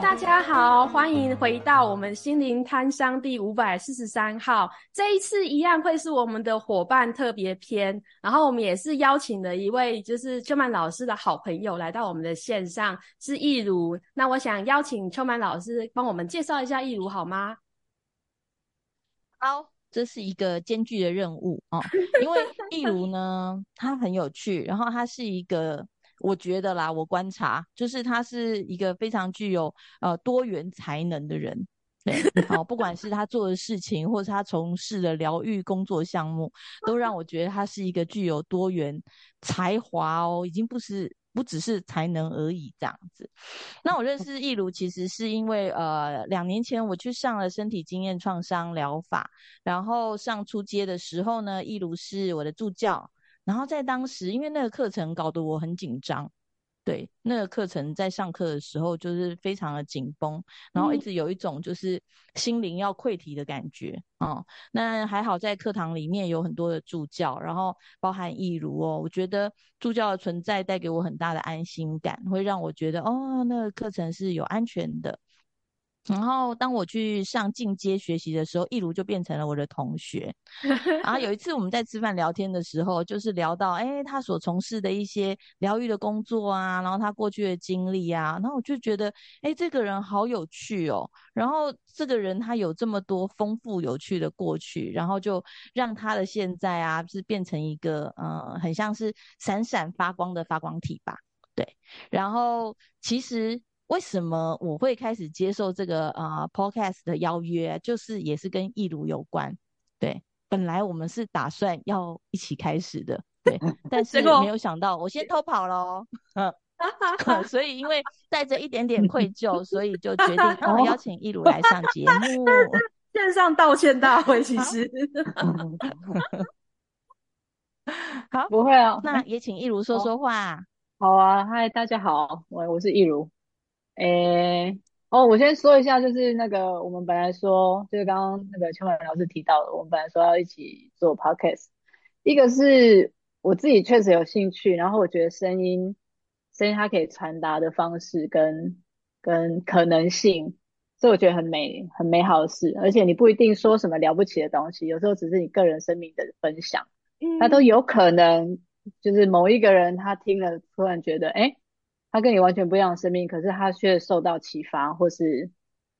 大家好，欢迎回到我们心灵摊商第五百四十三号。这一次一样会是我们的伙伴特别篇，然后我们也是邀请了一位就是秋曼老师的好朋友来到我们的线上，是益如。那我想邀请秋曼老师帮我们介绍一下益如好吗？好，这是一个艰巨的任务哦，因为益如呢，他很有趣，然后他是一个。我觉得啦，我观察就是他是一个非常具有呃多元才能的人，对，好，不管是他做的事情，或是他从事的疗愈工作项目，都让我觉得他是一个具有多元才华哦，已经不是不只是才能而已这样子。那我认识益如其实是因为呃两年前我去上了身体经验创伤疗法，然后上初阶的时候呢，益如是我的助教。然后在当时，因为那个课程搞得我很紧张，对，那个课程在上课的时候就是非常的紧绷，然后一直有一种就是心灵要溃堤的感觉啊、嗯哦。那还好在课堂里面有很多的助教，然后包含易如哦，我觉得助教的存在带给我很大的安心感，会让我觉得哦，那个课程是有安全的。然后当我去上进阶学习的时候，一如就变成了我的同学。然后有一次我们在吃饭聊天的时候，就是聊到，哎，他所从事的一些疗愈的工作啊，然后他过去的经历啊，然后我就觉得，哎，这个人好有趣哦。然后这个人他有这么多丰富有趣的过去，然后就让他的现在啊，是变成一个，呃，很像是闪闪发光的发光体吧。对，然后其实。为什么我会开始接受这个啊、呃、Podcast 的邀约？就是也是跟易如有关。对，本来我们是打算要一起开始的，对，但是没有想到我先偷跑了，嗯，所以因为带着一点点愧疚，所以就决定我们邀请易如来上节目，线上道歉大会。其实，好，不会啊，那也请易如说说话。好啊，嗨，大家好，我我是易如。诶，哦，我先说一下，就是那个我们本来说，就是刚刚那个邱满老师提到的，我们本来说要一起做 podcast。一个是我自己确实有兴趣，然后我觉得声音，声音它可以传达的方式跟跟可能性，所以我觉得很美，很美好的事。而且你不一定说什么了不起的东西，有时候只是你个人生命的分享，它都有可能就是某一个人他听了突然觉得，诶他跟你完全不一样的生命，可是他却受到启发，或是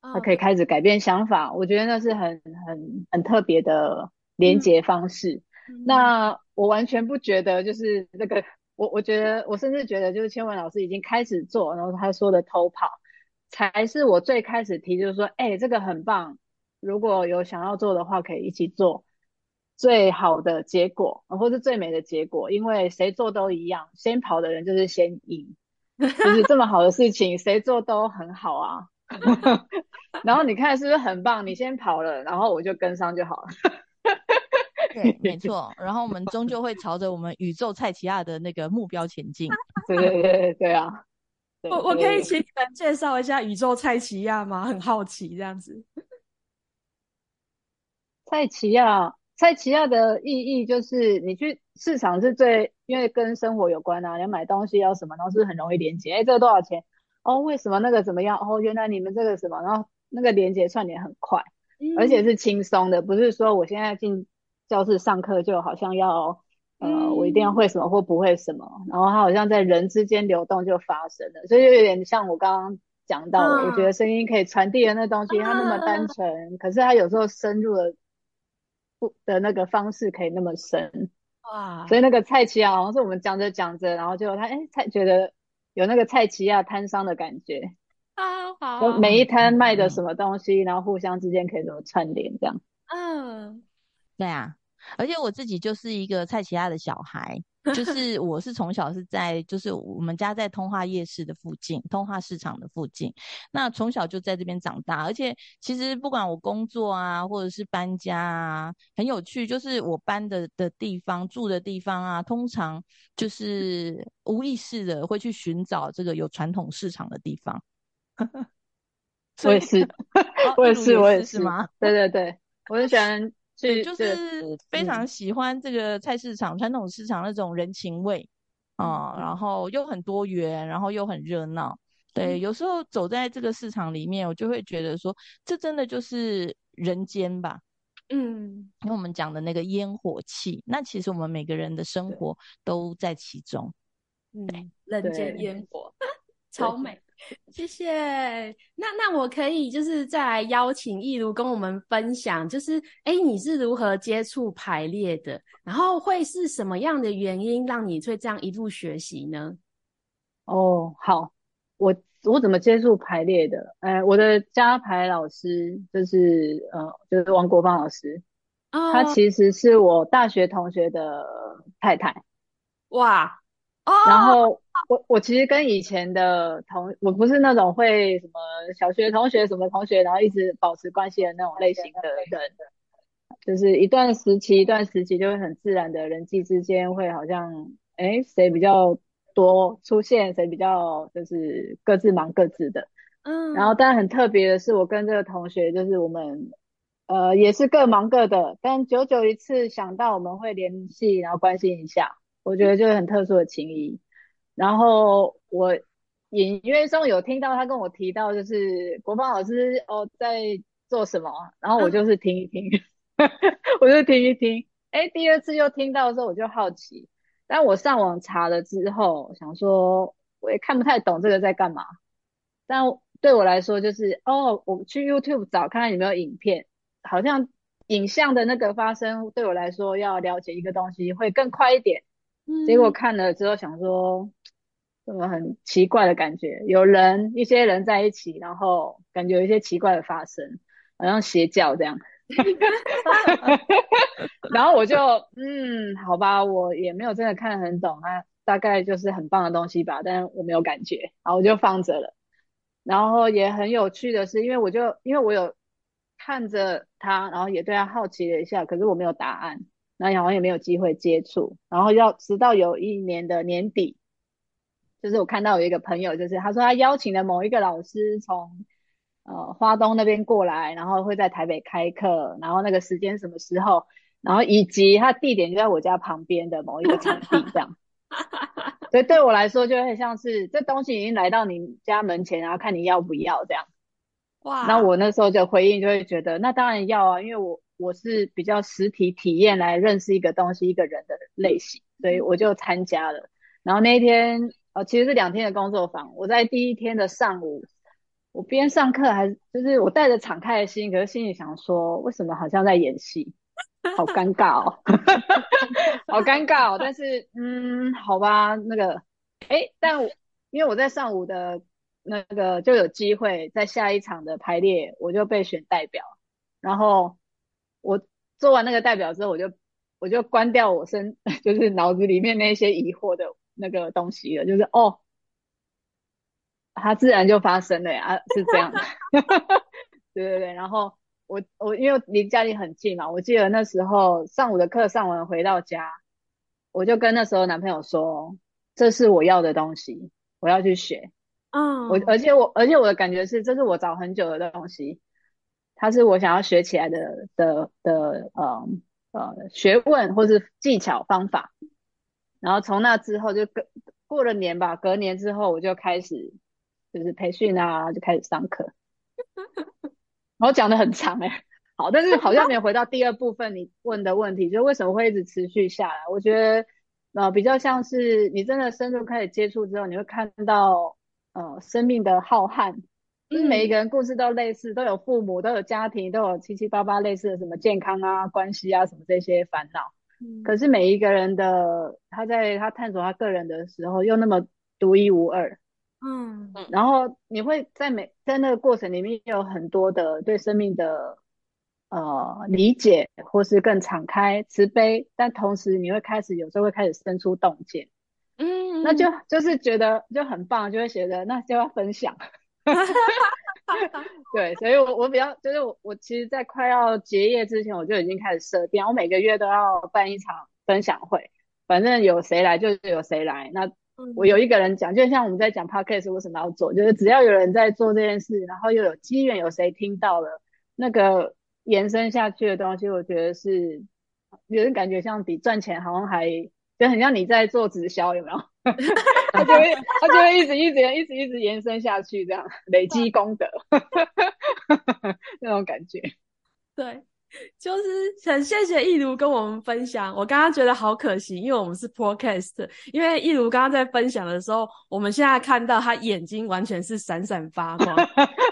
他可以开始改变想法。Oh. 我觉得那是很很很特别的连接方式。嗯。那我完全不觉得就是那个，我我觉得我甚至觉得就是千文老师已经开始做，然后他说的偷跑才是我最开始提，就是说，哎、欸，这个很棒，如果有想要做的话，可以一起做，最好的结果，或是最美的结果，因为谁做都一样，先跑的人就是先赢。就是这么好的事情，谁做都很好啊。然后你看是不是很棒？你先跑了，然后我就跟上就好了。对，没错。然后我们终究会朝着我们宇宙蔡奇亚的那个目标前进。对对对对啊！我我可以请你们介绍一下宇宙蔡奇亚吗？很好奇这样子。蔡奇亚。蔡奇亚的意义就是，你去市场是最，因为跟生活有关啊，你要买东西要什么，然后是很容易连接。哎，这个多少钱？哦，为什么那个怎么样？哦，原来你们这个什么？然后那个连接串联很快，嗯，而且是轻松的，不是说我现在进教室上课就好像要，呃，我一定要会什么或不会什么，然后它好像在人之间流动就发生了，所以就有点像我刚刚讲到的，嗯，我觉得声音可以传递的那东西，它那么单纯，嗯，可是它有时候深入的不。的那个方式可以那么深哇，所以那个蔡奇亚好像是我们讲着讲着，然后就他哎，蔡觉得有那个蔡奇亚摊商的感觉啊，好，每一摊卖的什么东西，然后互相之间可以怎么串联这样，嗯，对啊，而且我自己就是一个蔡奇亚的小孩。就是我是从小是在，就是我们家在通化夜市的附近，通化市场的附近。那从小就在这边长大，而且其实不管我工作啊，或者是搬家啊，很有趣。就是我搬的的地方、住的地方啊，通常就是无意识的会去寻找这个有传统市场的地方。我也是，我也是，我也是吗？对对对，我很喜欢。对，就是非常喜欢这个菜市场、传、嗯、统市场那种人情味啊、嗯，然后又很多元，然后又很热闹，对，有时候走在这个市场里面，我就会觉得说，这真的就是人间吧。嗯，因为我们讲的那个烟火气，那其实我们每个人的生活都在其中。嗯，人间烟火，超美。谢谢。那那我可以就是再来邀请一如跟我们分享，就是哎，你是如何接触排列的？然后会是什么样的原因让你会这样一路学习呢？哦，好，我我怎么接触排列的？哎，我的家排老师就是呃，就是王国芳老师，哦，他其实是我大学同学的太太。哇，哦，然后。我我其实跟以前的同，我不是那种会什么小学同学什么同学，然后一直保持关系的那种类型的人，就是一段时期一段时期就会很自然的人际之间会好像，哎，谁比较多出现，谁比较就是各自忙各自的，嗯，然后但很特别的是，我跟这个同学就是我们，呃，也是各忙各的，但久久一次想到我们会联系，然后关心一下，我觉得就是很特殊的情谊。然后我隐约中有听到他跟我提到，就是国芳老师哦在做什么，然后我就是听一听，嗯、我就听一听。哎，第二次又听到的时候，我就好奇。但我上网查了之后，想说我也看不太懂这个在干嘛。但对我来说，就是哦，我去 YouTube 找看看有没有影片，好像影像的那个发生，对我来说要了解一个东西会更快一点。嗯、结果看了之后想说，怎么很奇怪的感觉？有人一些人在一起，然后感觉有一些奇怪的发生，好像邪教这样。然后我就嗯，好吧，我也没有真的看得很懂，那大概就是很棒的东西吧，但是我没有感觉，然后我就放着了。然后也很有趣的是，因为我就因为我有看着他，然后也对他好奇了一下，可是我没有答案。那好像也没有机会接触，然后要直到有一年的年底，就是我看到有一个朋友，就是他说他邀请了某一个老师从呃花东那边过来，然后会在台北开课，然后那个时间什么时候，然后以及他地点就在我家旁边的某一个场地这样，所以对我来说就很像是这东西已经来到你家门前，然后看你要不要这样。哇！那我那时候就回应就会觉得那当然要啊，因为我。我是比较实体体验来认识一个东西、一个人的类型，所以我就参加了。然后那一天，呃，其实是两天的工作坊。我在第一天的上午，我边上课还就是我带着敞开的心，可是心里想说，为什么好像在演戏？好尴尬哦，好尴尬哦。但是，嗯，好吧，那个，诶，但我因为我在上午的那个就有机会在下一场的排列，我就被选代表，然后。我做完那个代表之后，我就我就关掉我身，就是脑子里面那些疑惑的那个东西了，就是哦，它自然就发生了呀，是这样的，对对对。然后我我因为离家里很近嘛，我记得那时候上午的课上完回到家，我就跟那时候男朋友说，这是我要的东西，我要去学。嗯，我而且我而且我的感觉是，这是我找很久的东西。它是我想要学起来的的的呃呃学问或是技巧方法，然后从那之后就隔过了年吧，隔年之后我就开始就是培训啊，就开始上课。然后讲的很长哎、欸，好，但是好像没有回到第二部分你问的问题，就为什么会一直持续下来？我觉得呃比较像是你真的深入开始接触之后，你会看到呃生命的浩瀚。就是每一个人故事都类似，都有父母，都有家庭，都有七七八八类似的什么健康啊、关系啊什么这些烦恼。嗯。可是每一个人的他在他探索他个人的时候，又那么独一无二。嗯。然后你会在每在那个过程里面有很多的对生命的呃理解，或是更敞开、慈悲，但同时你会开始有时候会开始生出洞见。嗯。那就就是觉得就很棒，就会觉得那就要分享。对，所以我我比较就是我我其实，在快要结业之前，我就已经开始设定，我每个月都要办一场分享会，反正有谁来就有谁来。那我有一个人讲，就像我们在讲 podcast 为什么要做，就是只要有人在做这件事，然后又有机缘有谁听到了，那个延伸下去的东西，我觉得是有人感觉像比赚钱好像还就很像你在做直销，有没有？他就会 他就会一直一直一直一直延伸下去，这样累积功德，那种感觉。对。就是很谢谢易如跟我们分享，我刚刚觉得好可惜，因为我们是 podcast，因为易如刚刚在分享的时候，我们现在看到他眼睛完全是闪闪发光，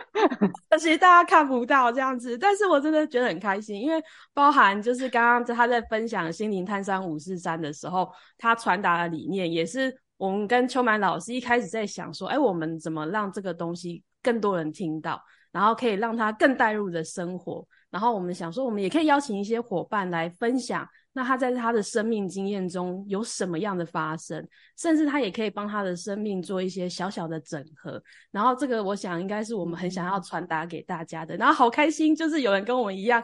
可惜大家看不到这样子，但是我真的觉得很开心，因为包含就是刚刚他在分享心灵探山五四三的时候，他传达的理念也是我们跟秋满老师一开始在想说，哎，我们怎么让这个东西更多人听到，然后可以让他更带入的生活。然后我们想说，我们也可以邀请一些伙伴来分享，那他在他的生命经验中有什么样的发生，甚至他也可以帮他的生命做一些小小的整合。然后这个，我想应该是我们很想要传达给大家的。然后好开心，就是有人跟我们一样，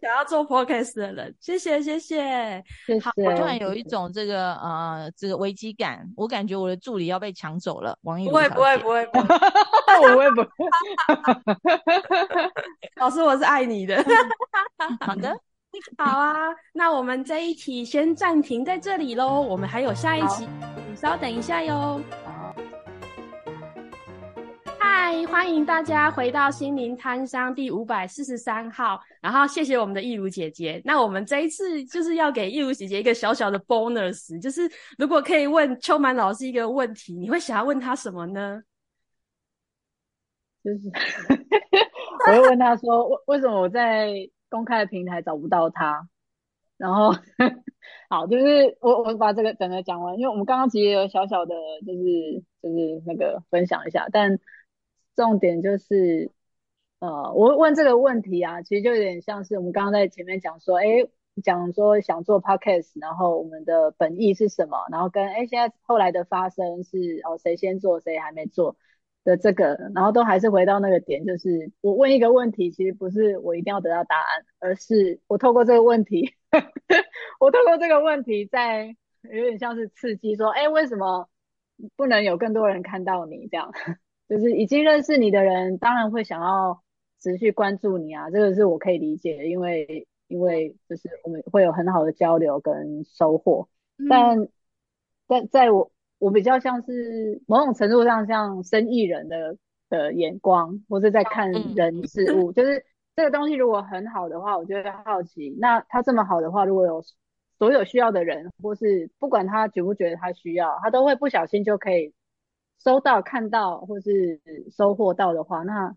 想要做 podcast 的人。谢谢，谢谢，谢谢。我突然有一种这个呃这个危机感，我感觉我的助理要被抢走了。王益如，不会，不会，不会，不会，我也不会。老师，我是。爱你的，好的，好啊，那我们这一题先暂停在这里喽，我们还有下一期，你稍等一下哟。嗨，欢迎大家回到心灵摊商第五百四十三号，然后谢谢我们的易如姐姐。那我们这一次就是要给易如姐姐一个小小的 bonus，就是如果可以问秋满老师一个问题，你会想要问他什么呢？就是。我会问他说：“为为什么我在公开的平台找不到他？”然后，好，就是我我把这个整个讲完，因为我们刚刚其实有小小的，就是就是那个分享一下，但重点就是，呃，我问这个问题啊，其实就有点像是我们刚刚在前面讲说，哎，讲说想做 podcast，然后我们的本意是什么，然后跟哎现在后来的发生是哦谁先做谁还没做。的这个，然后都还是回到那个点，就是我问一个问题，其实不是我一定要得到答案，而是我透过这个问题，呵呵我透过这个问题，在有点像是刺激，说，哎，为什么不能有更多人看到你？这样，就是已经认识你的人，当然会想要持续关注你啊，这个是我可以理解的，因为因为就是我们会有很好的交流跟收获，但但在我。我比较像是某种程度上像生意人的的眼光，或是在看人事物，就是这个东西如果很好的话，我就会好奇，那他这么好的话，如果有所有需要的人，或是不管他觉不觉得他需要，他都会不小心就可以收到、看到或是收获到的话，那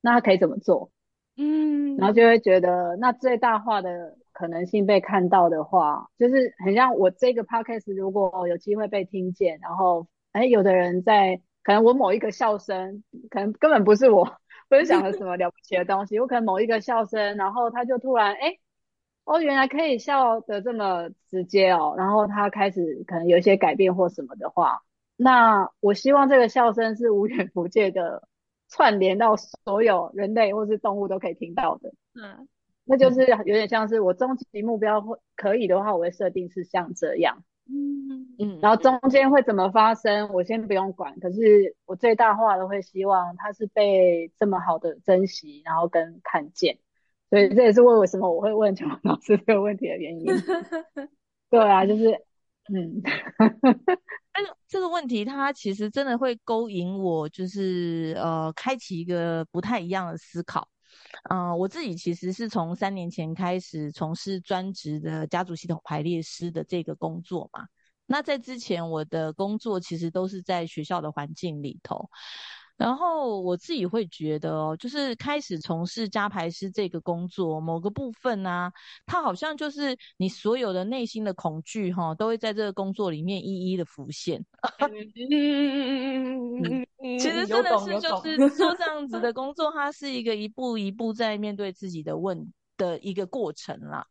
那他可以怎么做？嗯，然后就会觉得那最大化的。可能性被看到的话，就是很像我这个 podcast 如果有机会被听见，然后哎，有的人在可能我某一个笑声，可能根本不是我分享了什么了不起的东西，我可能某一个笑声，然后他就突然哎，哦，原来可以笑得这么直接哦，然后他开始可能有一些改变或什么的话，那我希望这个笑声是无远弗届的串联到所有人类或是动物都可以听到的，嗯。那就是有点像是我终极目标会可以的话，我会设定是像这样，嗯嗯，然后中间会怎么发生，我先不用管。可是我最大化的会希望他是被这么好的珍惜，然后跟看见。所以这也是为为什么我会问秋满老师这个问题的原因。对啊，就是嗯，但是这个问题它其实真的会勾引我，就是呃，开启一个不太一样的思考。嗯、我自己其实是从三年前开始从事专职的家族系统排列师的这个工作嘛。那在之前，我的工作其实都是在学校的环境里头。然后我自己会觉得哦，就是开始从事加排师这个工作，某个部分啊，它好像就是你所有的内心的恐惧哈，都会在这个工作里面一一的浮现。嗯，其实真的是就是做这样子的工作，它是一个一步一步在面对自己的问的一个过程啦。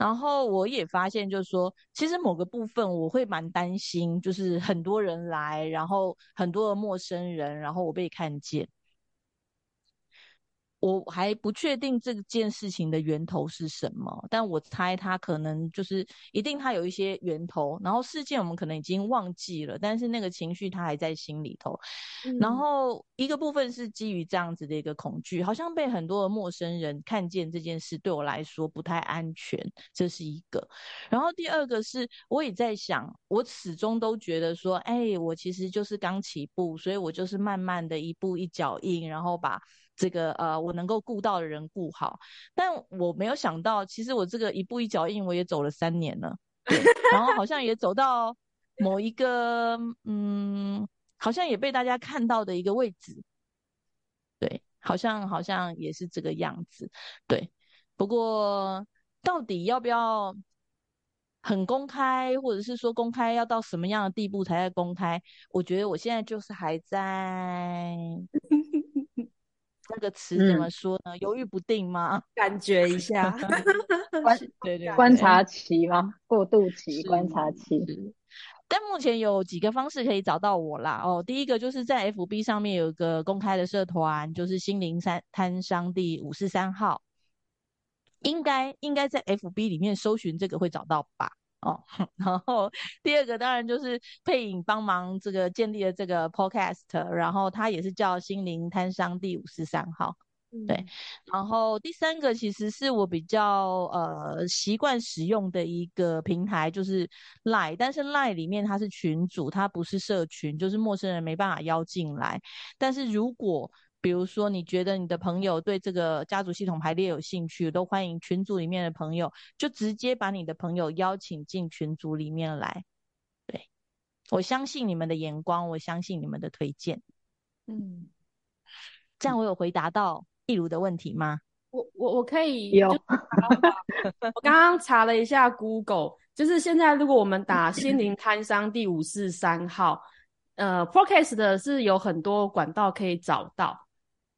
然后我也发现，就是说，其实某个部分我会蛮担心，就是很多人来，然后很多的陌生人，然后我被看见。我还不确定这件事情的源头是什么，但我猜他可能就是一定他有一些源头，然后事件我们可能已经忘记了，但是那个情绪他还在心里头。嗯、然后一个部分是基于这样子的一个恐惧，好像被很多的陌生人看见这件事对我来说不太安全，这是一个。然后第二个是我也在想，我始终都觉得说，哎，我其实就是刚起步，所以我就是慢慢的一步一脚印，然后把。这个呃，我能够顾到的人顾好，但我没有想到，其实我这个一步一脚印，我也走了三年了，对，然后好像也走到某一个，嗯，好像也被大家看到的一个位置，对，好像好像也是这个样子，对。不过到底要不要很公开，或者是说公开要到什么样的地步才在公开？我觉得我现在就是还在。那个词怎么说呢？犹豫不定吗？感觉一下，观对，对对，观察期吗？过渡期，观察期。但目前有几个方式可以找到我啦。哦，第一个就是在 FB 上面有一个公开的社团，就是心灵三摊商第五十三号，应该应该在 FB 里面搜寻这个会找到吧。哦，然后第二个当然就是配影帮忙这个建立了这个 podcast，然后他也是叫心灵摊商第五十三号，嗯、对。然后第三个其实是我比较呃习惯使用的一个平台，就是 Line，但是 Line 里面它是群组，它不是社群，就是陌生人没办法邀进来。但是如果比如说，你觉得你的朋友对这个家族系统排列有兴趣，都欢迎群组里面的朋友，就直接把你的朋友邀请进群组里面来。对，我相信你们的眼光，我相信你们的推荐。嗯，这样我有回答到例如的问题吗？我我我可以有。我刚刚查了一下 Google，就是现在如果我们打“心灵摊商第五四三号”，呃，Podcast 的是有很多管道可以找到。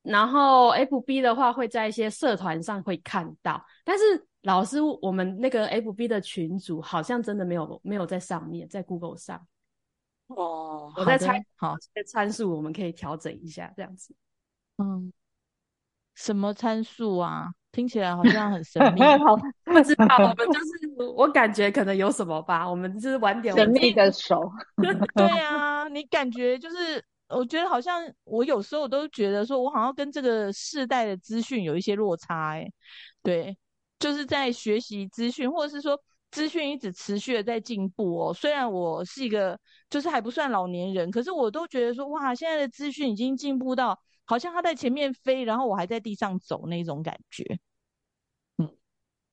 然后 FB 的话会在一些社团上会看到，但是老师，我们那个 FB 的群组好像真的没有没有在上面，在 Google 上。哦，我在猜，好，这些参数我们可以调整一下，这样子。嗯，什么参数啊？听起来好像很神秘。好，不知道，我们就是我感觉可能有什么吧，我们就是晚点神秘的手。对啊，你感觉就是。我觉得好像我有时候我都觉得说，我好像跟这个世代的资讯有一些落差，哎，对，就是在学习资讯，或者是说资讯一直持续的在进步哦。虽然我是一个就是还不算老年人，可是我都觉得说，哇，现在的资讯已经进步到好像他在前面飞，然后我还在地上走那种感觉。嗯，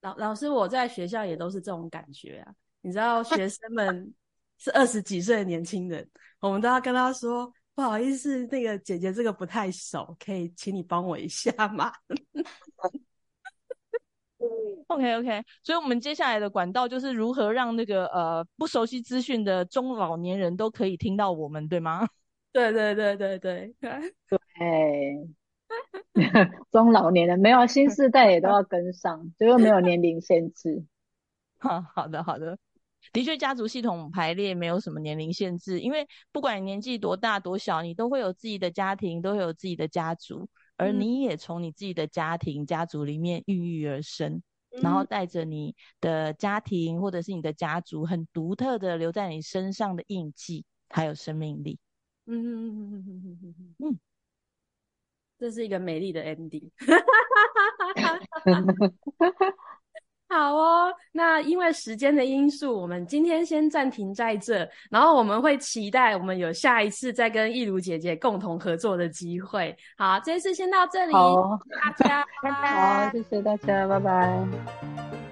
老老师，我在学校也都是这种感觉啊。你知道，学生们是二十几岁的年轻人，我们都要跟他说。不好意思，那个姐姐这个不太熟，可以请你帮我一下吗？OK OK，所以我们接下来的管道就是如何让那个呃不熟悉资讯的中老年人都可以听到我们，对吗？对对对对对对，中老年人没有新世代也都要跟上，就又没有年龄限制。好好的好的。的确，家族系统排列没有什么年龄限制，因为不管你年纪多大、多小，你都会有自己的家庭，都会有自己的家族，而你也从你自己的家庭、家族里面孕育而生，然后带着你的家庭或者是你的家族很独特的留在你身上的印记，还有生命力。嗯嗯嗯嗯嗯嗯嗯嗯，这是一个美丽的 ending。好哦，那因为时间的因素，我们今天先暂停在这，然后我们会期待我们有下一次再跟易如姐姐共同合作的机会。好，这一次先到这里，好，大家拜拜。好，谢谢大家，拜拜。